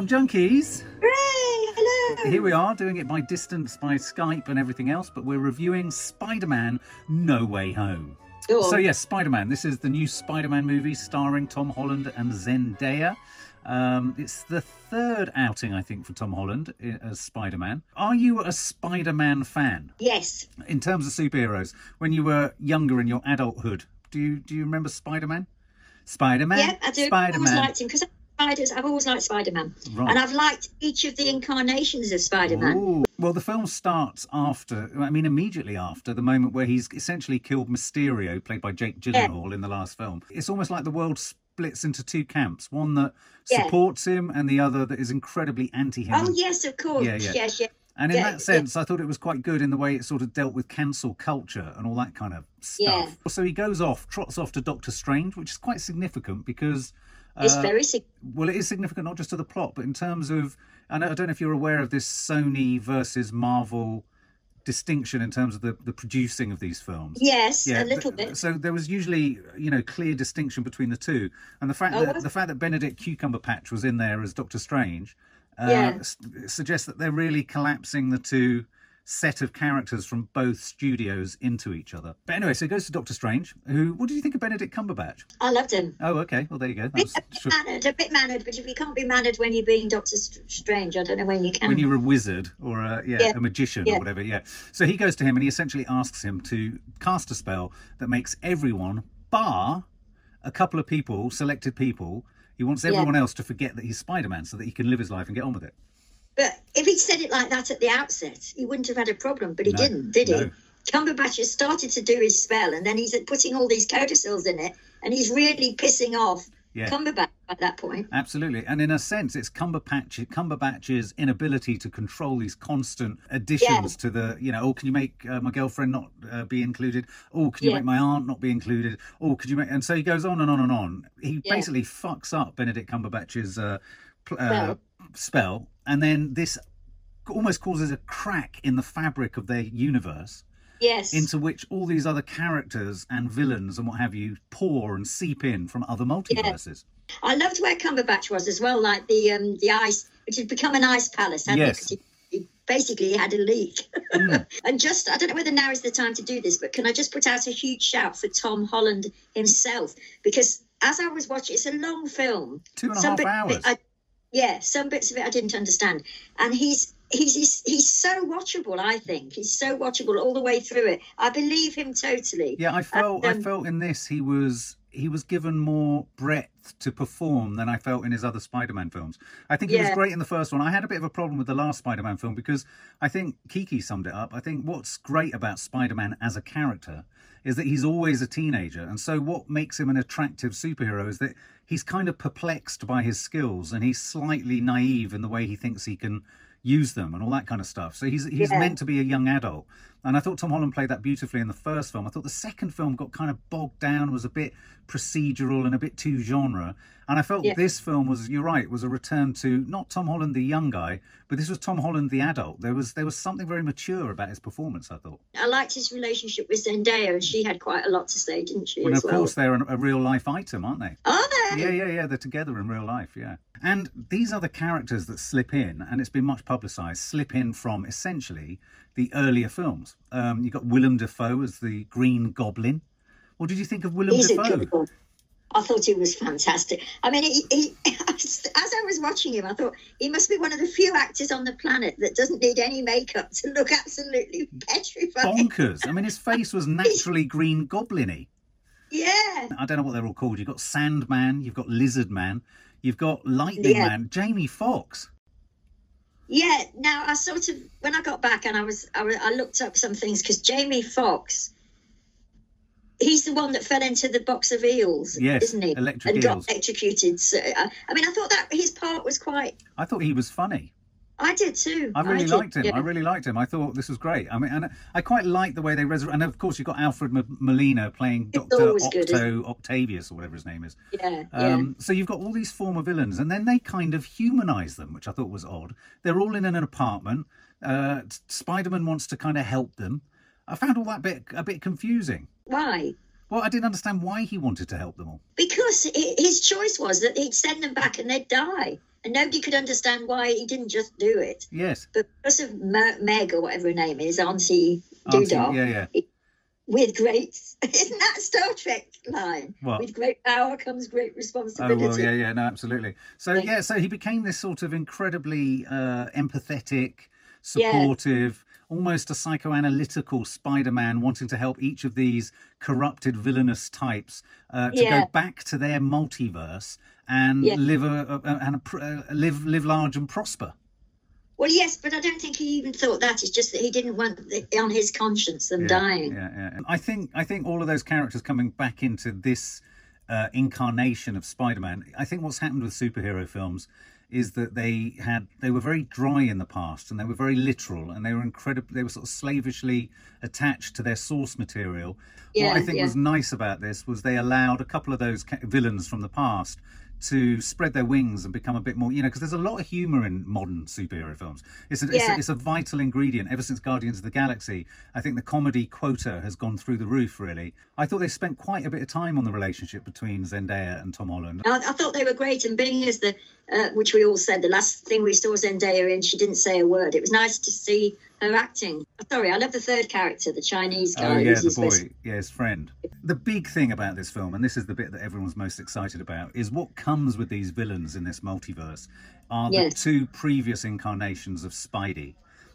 Film Junkies. Hooray! Hello! Here we are doing it by distance, by Skype and everything else, but we're reviewing Spider Man No Way Home. Go on. So, yes, Spider Man. This is the new Spider Man movie starring Tom Holland and Zendaya. Um, it's the third outing, I think, for Tom Holland as Spider Man. Are you a Spider Man fan? Yes. In terms of superheroes, when you were younger in your adulthood, do you do you remember Spider Man? Spider Man. Yeah, I do. I've Spider always liked him because spiders. I've always liked Spider Man, Right. and I've liked each of the incarnations of Spider Man. Well, the film starts after, I mean, immediately after the moment where he's essentially killed Mysterio, played by Jake Gyllenhaal in the last film. It's almost like the world splits into two camps one that Yeah. supports him and the other that is incredibly anti him. Oh yes, of course. Yeah, yeah. Yes, yes. And in Yeah, that sense, I thought it was quite good in the way it sort of dealt with cancel culture and all that kind of stuff. Yeah. So he goes off, trots off to Doctor Strange, which is quite significant because. It's uh, very sig- well, it is significant not just to the plot, but in terms of I, know, I don't know if you're aware of this Sony versus Marvel distinction in terms of the, the producing of these films. yes, a th- little bit. So there was usually, you know, clear distinction between the two, and the fact Oh, that the fact that Benedict Cucumberpatch was in there as Doctor Strange uh, Yeah. s- suggests that they're really collapsing the two set of characters from both studios into each other. But anyway, so it goes to Doctor Strange. Who? What did you think of Benedict Cumberbatch? I loved him. Oh, okay. Well, there you go. That Bit, was- a bit sure. mannered, a bit mannered, but if you can't be mannered when you're being Doctor Strange, I don't know when you can. when you're a wizard or a yeah, Yeah. a magician Yeah. or whatever yeah so he goes to him and he essentially asks him to cast a spell that makes everyone bar a couple of people selected people he wants everyone else to forget that he's spider-man so that he can live his life and get on with it But if he'd said it like that at the outset, he wouldn't have had a problem. But he No, didn't, did he? no. Cumberbatch has started to do his spell, and then he's putting all these codicils in it, and he's really pissing off Yeah. Cumberbatch at that point. absolutely and in a sense it's cumberbatch cumberbatch's inability to control these constant additions to the you know oh can you make uh, my girlfriend not uh, be included oh can you Yeah. make my aunt not be included oh could you make and so he goes on and on and on he Yeah. basically fucks up benedict cumberbatch's uh, uh, Spell. And then this almost causes a crack in the fabric of their universe Yes. into which all these other characters and villains and what have you pour and seep in from other multiverses I loved where Cumberbatch was as well, like the um, the ice, which had become an ice palace, hadn't Yes. it? 'Cause He, he basically had a leak. Mm. and just, I don't know whether now is the time to do this, but can I just put out a huge shout for Tom Holland himself? Because as I was watching, it's a long film. Two and a Some half hours. I, yeah, some bits of it I didn't understand, and he's. He's, he's he's so watchable. I think he's so watchable all the way through it. I believe him totally. Yeah, I felt I um, felt in this he was he was given more breadth to perform than I felt in his other Spider-Man films. I think he was great in the first one. I had a bit of a problem with the last Spider-Man film because I think Kiki summed it up. I think what's great about Spider-Man as a character is that he's always a teenager, and so what makes him an attractive superhero is that he's kind of perplexed by his skills and he's slightly naive in the way he thinks he can use them and all that kind of stuff. So he's he's Yeah. meant to be a young adult. And I thought Tom Holland played that beautifully in the first film. I thought the second film got kind of bogged down, was a bit procedural and a bit too genre. And I felt Yeah. this film was, you're right, was a return to not Tom Holland the young guy, but this was Tom Holland the adult. There was there was something very mature about his performance. I thought. I liked his relationship with Zendaya, and she had quite a lot to say, didn't she? As of well? course, they're a, a real life item, aren't they? Are they? Yeah, yeah, yeah. They're together in real life, yeah. And these are the characters that slip in, and it's been much publicised, slip in from essentially the earlier films. Um, you've got Willem Dafoe as the Green Goblin. What did you think of Willem He's a Dafoe? good one. I thought he was fantastic. I mean, he, he, as I was watching him, I thought he must be one of the few actors on the planet that doesn't need any makeup to look absolutely petrified. Bonkers. I mean, his face was naturally Green Goblin-y. Yeah, I don't know what they're all called. You've got Sandman, you've got Lizard Man, you've got Lightning Yeah. Man, Jamie Foxx. yeah. Now I sort of when I got back and I was I, I looked up some things because Jamie Foxx, he's the one that fell into the box of eels, Yes, isn't he? electric and eels. got electrocuted. So, uh, I mean, I thought that his part was quite. I thought he was funny. I did too. I really did, liked him. yeah. I really liked him. I thought this was great. I mean, and I quite liked the way they resurrect. And of course, you've got Alfred M- Molina playing Doctor Octo Octavius or whatever his name is. Yeah, yeah. Um, so you've got all these former villains, and then they kind of humanize them, which I thought was odd. They're all in an apartment. Uh, Spider-Man wants to kind of help them. I found all that bit a bit confusing. Why? Well, I didn't understand why he wanted to help them all. Because his choice was that he'd send them back and they'd die. And nobody could understand why he didn't just do it. Yes. But because of Meg or whatever her name is, Auntie Auntie- Doodah, yeah, yeah. with great isn't that Star Trek line? What? With great power comes great Oh responsibility. well, yeah, yeah, no, absolutely. So Yeah. yeah, so he became this sort of incredibly uh, empathetic, Yeah. supportive, almost a psychoanalytical Spider-Man, wanting to help each of these corrupted, villainous types uh, to Yeah. go back to their multiverse and Yeah. live a, a, and a, uh, live live large and prosper. Well, yes, but I don't think he even thought that. It's just that he didn't want the, on his conscience them yeah, dying. Yeah, yeah. I think I think all of those characters coming back into this uh, incarnation of Spider-Man. I think what's happened with superhero films is that they had they were very dry in the past and they were very literal and they were incredible. They were sort of slavishly attached to their source material. what I think yeah. was nice about this was they allowed a couple of those ca- villains from the past to spread their wings and become a bit more, you know, because there's a lot of humor in modern superhero films. It's a, it's, a, it's a vital ingredient. Ever since Guardians of the Galaxy, I think the comedy quota has gone through the roof, really. I thought they spent quite a bit of time on the relationship between Zendaya and Tom Holland. I, I thought they were great, and being as the, uh, which we all said, the last thing we saw Zendaya in, she didn't say a word. It was nice to see her acting. Sorry, I love the third character, the Chinese oh, guy. Oh yeah, the his best- boy, yeah, his friend. The big thing about this film, and this is the bit that everyone's most excited about, is what comes with these villains in this multiverse are the Yes. two previous incarnations of Spidey,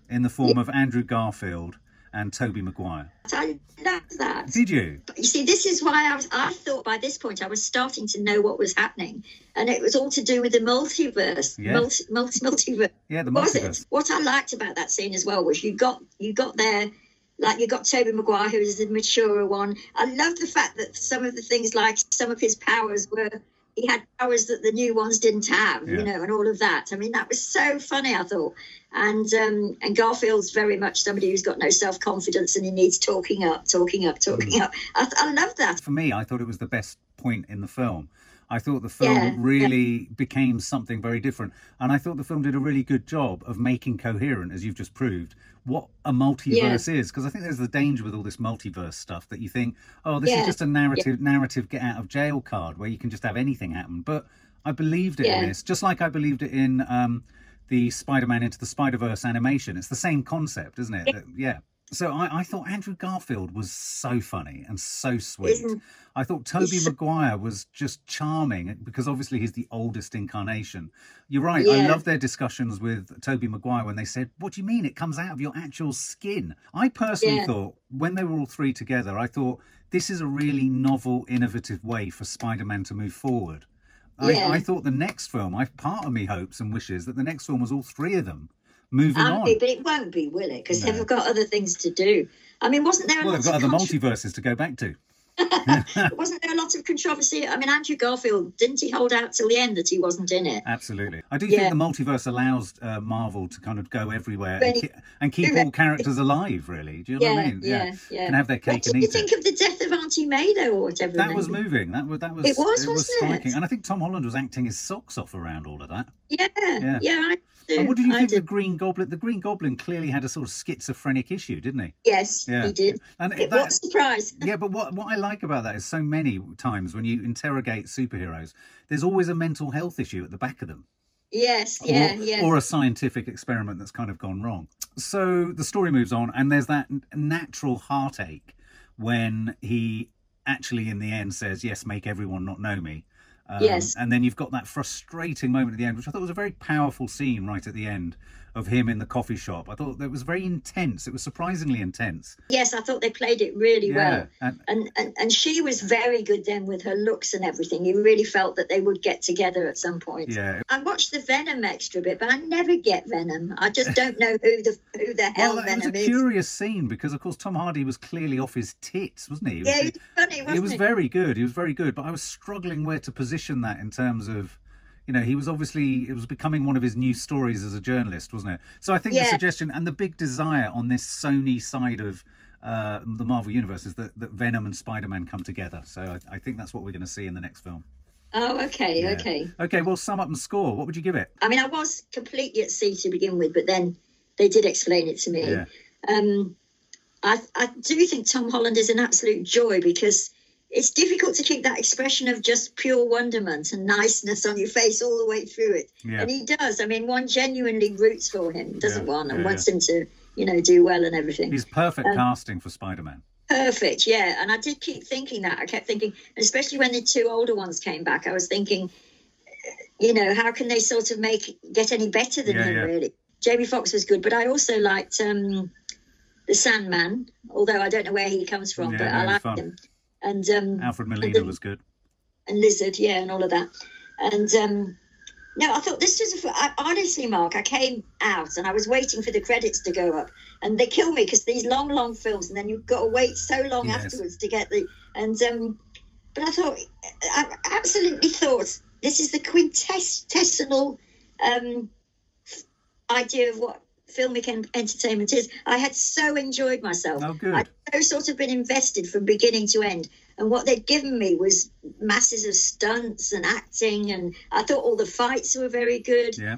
in the form of Andrew Garfield and Tobey Maguire. I love that. Did you? But you see, this is why I was. I thought by this point I was starting to know what was happening, and it was all to do with the multiverse, Yeah. multi, multi, multiverse. Yeah, the multiverse. What I liked about that scene as well was you got you got there. Like you got Tobey Maguire, who is the mature one. I love the fact that some of the things, like some of his powers, were he had powers that the new ones didn't have, Yeah. you know, and all of that. I mean, that was so funny. I thought, and um, and Garfield's very much somebody who's got no self confidence and he needs talking up, talking up, talking Mm. up. I, I love that. For me, I thought it was the best point in the film. I thought the film Yeah, really became something very different. And I thought the film did a really good job of making coherent, as you've just proved, what a multiverse is. Because I think there's the danger with all this multiverse stuff that you think, oh, this is just a narrative narrative get out of jail card where you can just have anything happen. But I believed it in this, just like I believed it in um, the Spider-Man into the Spider-Verse animation. It's the same concept, isn't it? That- yeah. So I, I thought Andrew Garfield was so funny and so sweet. Isn't- I thought Tobey Maguire was just charming because obviously he's the oldest incarnation. You're right. I love their discussions with Tobey Maguire when they said, "What do you mean it comes out of your actual skin?" I personally Yeah. thought when they were all three together, I thought this is a really novel, innovative way for Spider-Man to move forward. I, I thought the next film, I part of me hopes and wishes that the next film was all three of them moving Um, on. but it won't be, will it? Because No. they've got other things to do. I mean, wasn't there a Well, they've got other multiverses to go back to. wasn't there a lot of controversy? I mean, Andrew Garfield didn't he hold out till the end that he wasn't in it? Absolutely. I do Yeah. think the multiverse allows uh, Marvel to kind of go everywhere and, Really- ki- and keep really- all characters alive, really. Do you know Yeah, what I mean? yeah, yeah. Can have their cake What cake did and you think it. of the death of Auntie May, though, or whatever? That was moving. That was that was It was, wasn't it? striking. And I think Tom Holland was acting his socks off around all of that. Yeah, Yeah. yeah, I. And what did you I think of the Green Goblin? The Green Goblin clearly had a sort of schizophrenic issue, didn't he? Yes, Yeah. he did. And It, that- what surprise? yeah, but what what I like about that is so many times when you interrogate superheroes, there's always a mental health issue at the back of them. Yes, yeah, or, yeah. or a scientific experiment that's kind of gone wrong. So the story moves on, and there's that natural heartache when he actually, in the end, says, "Yes, make everyone not know me." Um, Yes. And then you've got that frustrating moment at the end, which I thought was a very powerful scene right at the end of him in the coffee shop. I thought that was very intense. It was surprisingly intense. yes, I thought they played it really well. And, And, and and she was very good then with her looks and everything. You really felt that they would get together at some point. yeah. I watched the Venom extra bit, but I never get Venom. I just don't know who the who the hell Well, it was a is. curious scene because, of course, Tom Hardy was clearly off his tits, wasn't he? He was Yeah, he was funny, wasn't it was he? very good. He was very good, but I was struggling where to position that in terms of, you know, he was obviously it was becoming one of his new stories as a journalist, wasn't it? So I think the suggestion and the big desire on this Sony side of uh, the Marvel universe is that, that Venom and Spider Man come together. So I, I think that's what we're going to see in the next film. Oh, okay, Yeah. okay. Okay, well, sum up and score. What would you give it? I mean, I was completely at sea to begin with, but then they did explain it to me. Yeah. Um, I, I do think Tom Holland is an absolute joy because it's difficult to keep that expression of just pure wonderment and niceness on your face all the way through it. Yeah. And he does. I mean, one genuinely roots for him, doesn't Yeah, one, and yeah, wants him to, you know, do well and everything. He's perfect Um, casting for Spider-Man. Perfect, yeah. And I did keep thinking that. I kept thinking, especially when the two older ones came back, I was thinking, you know, how can they sort of make get any better than him? Really, Jamie Foxx was good, but I also liked um, the Sandman, although I don't know where he comes from, but I liked fun. him. And um, Alfred Molina was good. and Lizard, yeah, and all of that. And um, no, I thought this was a, I, honestly, Mark. I came out and I was waiting for the credits to go up, and they kill me because these long, long films, and then you've got to wait so long Yes. afterwards to get the. And um, but I thought, I absolutely thought this is the quintessential um, idea of what filmic en- entertainment is. I had so enjoyed myself. Oh, good. I'd so sort of been invested from beginning to end. And what they'd given me was masses of stunts and acting, and I thought all the fights were very good. Yeah.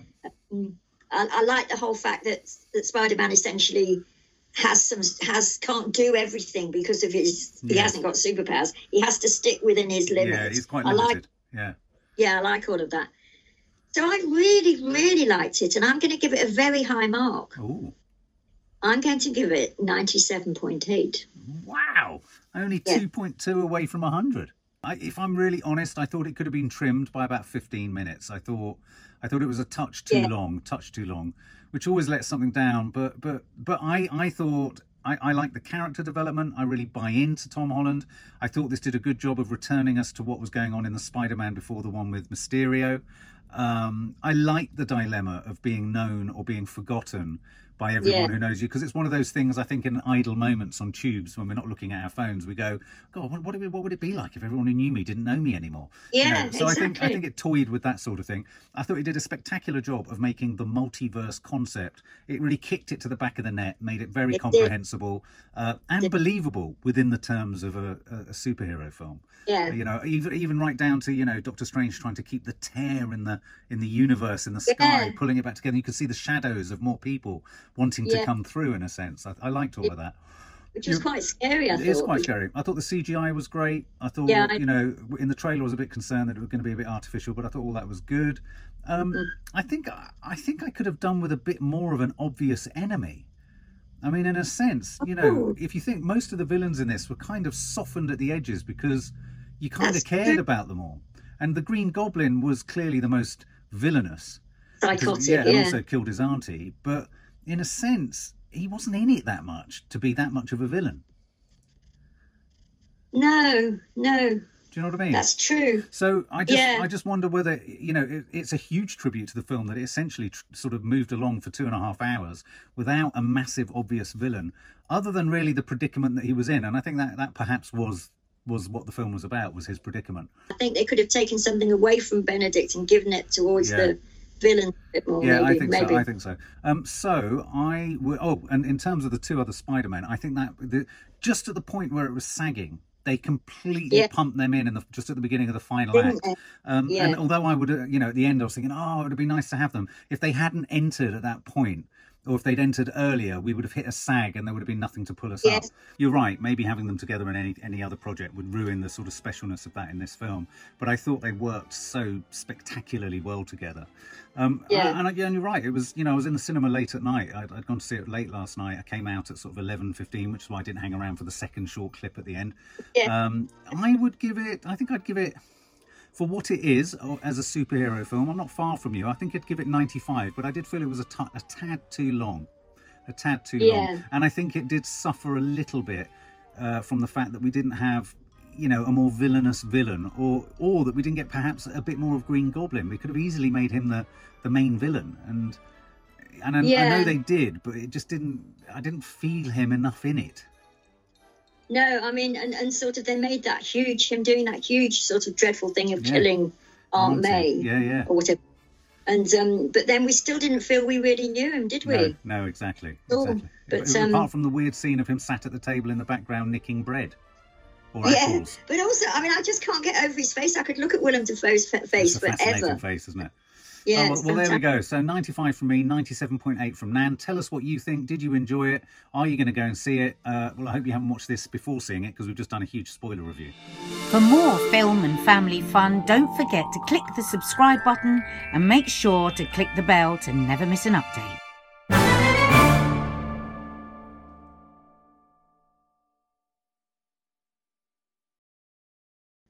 Um, I, I like the whole fact that that Spider-Man essentially has some has can't do everything because of his he hasn't got superpowers. He has to stick within his limits. Yeah, he's quite I limited. like yeah. yeah, I like all of that. So I really, really liked it, and I'm going to give it a very high mark. Oh, I'm going to give it 97.8. wow. Only Yeah. 2.2 away from 100. I, if I'm really honest, I thought it could have been trimmed by about 15 minutes. I thought I thought it was a touch too Yeah. long, touch too long, which always lets something down. But but but I I thought I, I like the character development. I really buy into Tom Holland. I thought this did a good job of returning us to what was going on in the Spider-Man before the one with Mysterio. Um, I like the dilemma of being known or being forgotten by everyone Yeah. who knows you because it's one of those things I think in idle moments on tubes when we're not looking at our phones we go God what, what, would it- what would it be like if everyone who knew me didn't know me anymore You Yeah, know, so I think I think it toyed with that sort of thing I thought it did a spectacular job of making the multiverse concept it really kicked it to the back of the net made it very It comprehensible uh, and Did. believable within the terms of a, a, a superhero film Yeah. you know even even right down to you know doctor strange trying to keep the tear in the in the universe in the sky Yeah. pulling it back together you could see the shadows of more people wanting to come through in a sense i, I liked all of that which was You- quite scary. I it is thought. quite scary i thought the cgi was great i thought Yeah, I- you know in the trailer I was a bit concerned that it was going to be a bit artificial but i thought all that was good um Mhm. i think i think i could have done with a bit more of an obvious enemy I mean, in a sense, you know, Oh. if you think most of the villains in this were kind of softened at the edges because you kind That's of cared true. about them all. And the Green Goblin was clearly the most villainous. because- Psychotic. yeah, Yeah. and also killed his auntie. But in a sense, he wasn't in it that much to be that much of a villain. No, no, Do you know what I mean? that's true. So I just Yeah. I just wonder whether you know it, it's a huge tribute to the film that it essentially tr- sort of moved along for two and a half hours without a massive obvious villain, other than really the predicament that he was in, and I think that that perhaps was was what the film was about was his predicament. I think they could have taken something away from Benedict and given it towards Yeah. the a bit more. Yeah, maybe, I think maybe. so. I think so. Um, so I would. Oh, and in terms of the two other Spider-Men, I think that the, just at the point where it was sagging, they completely Yeah. pumped them in, in the, just at the beginning of the final Didn't act. Um, Yeah. And although I would, uh, you know, at the end, I was thinking, oh, it would be nice to have them. If they hadn't entered at that point, or if they'd entered earlier, we would have hit a sag, and there would have been nothing to pull us Yes. up. You're right. Maybe having them together in any any other project would ruin the sort of specialness of that in this film. But I thought they worked so spectacularly well together. Um, Yeah. and, and you're right. It was, you know, I was in the cinema late at night. I'd, I'd gone to see it late last night. I came out at sort of 11:15, which is why I didn't hang around for the second short clip at the end. Yeah. Um, I would give it. I think I'd give it for what it is as a superhero film. I'm not far from you. I think I'd give it 95, but I did feel it was a tad too long, a tad too long, and I think it did suffer a little bit uh, from the fact that we didn't have. You know, a more villainous villain, or or that we didn't get perhaps a bit more of Green Goblin. We could have easily made him the, the main villain, and and I, I know they did, but it just didn't. I didn't feel him enough in it. No, I mean, and, and sort of they made that huge, him doing that huge sort of dreadful thing of Yeah. killing Aunt. May Yeah, yeah. or whatever. And um, but then we still didn't feel we really knew him, did we? No, no, exactly. Oh, exactly. but, um, Apart from the weird scene of him sat at the table in the background nicking bread or Yeah, apples. but also, I mean, I just can't get over his face. I could look at Willem Dafoe's fa- It's face a fascinating forever. face, isn't it? Yeah, Oh, well, well, there we go. So 95 from me, 97.8 from Nan. Tell us what you think. Did you enjoy it? Are you going to go and see it? Uh, well, I hope you haven't watched this before seeing it because we've just done a huge spoiler review. For more film and family fun, don't forget to click the subscribe button and make sure to click the bell to never miss an update.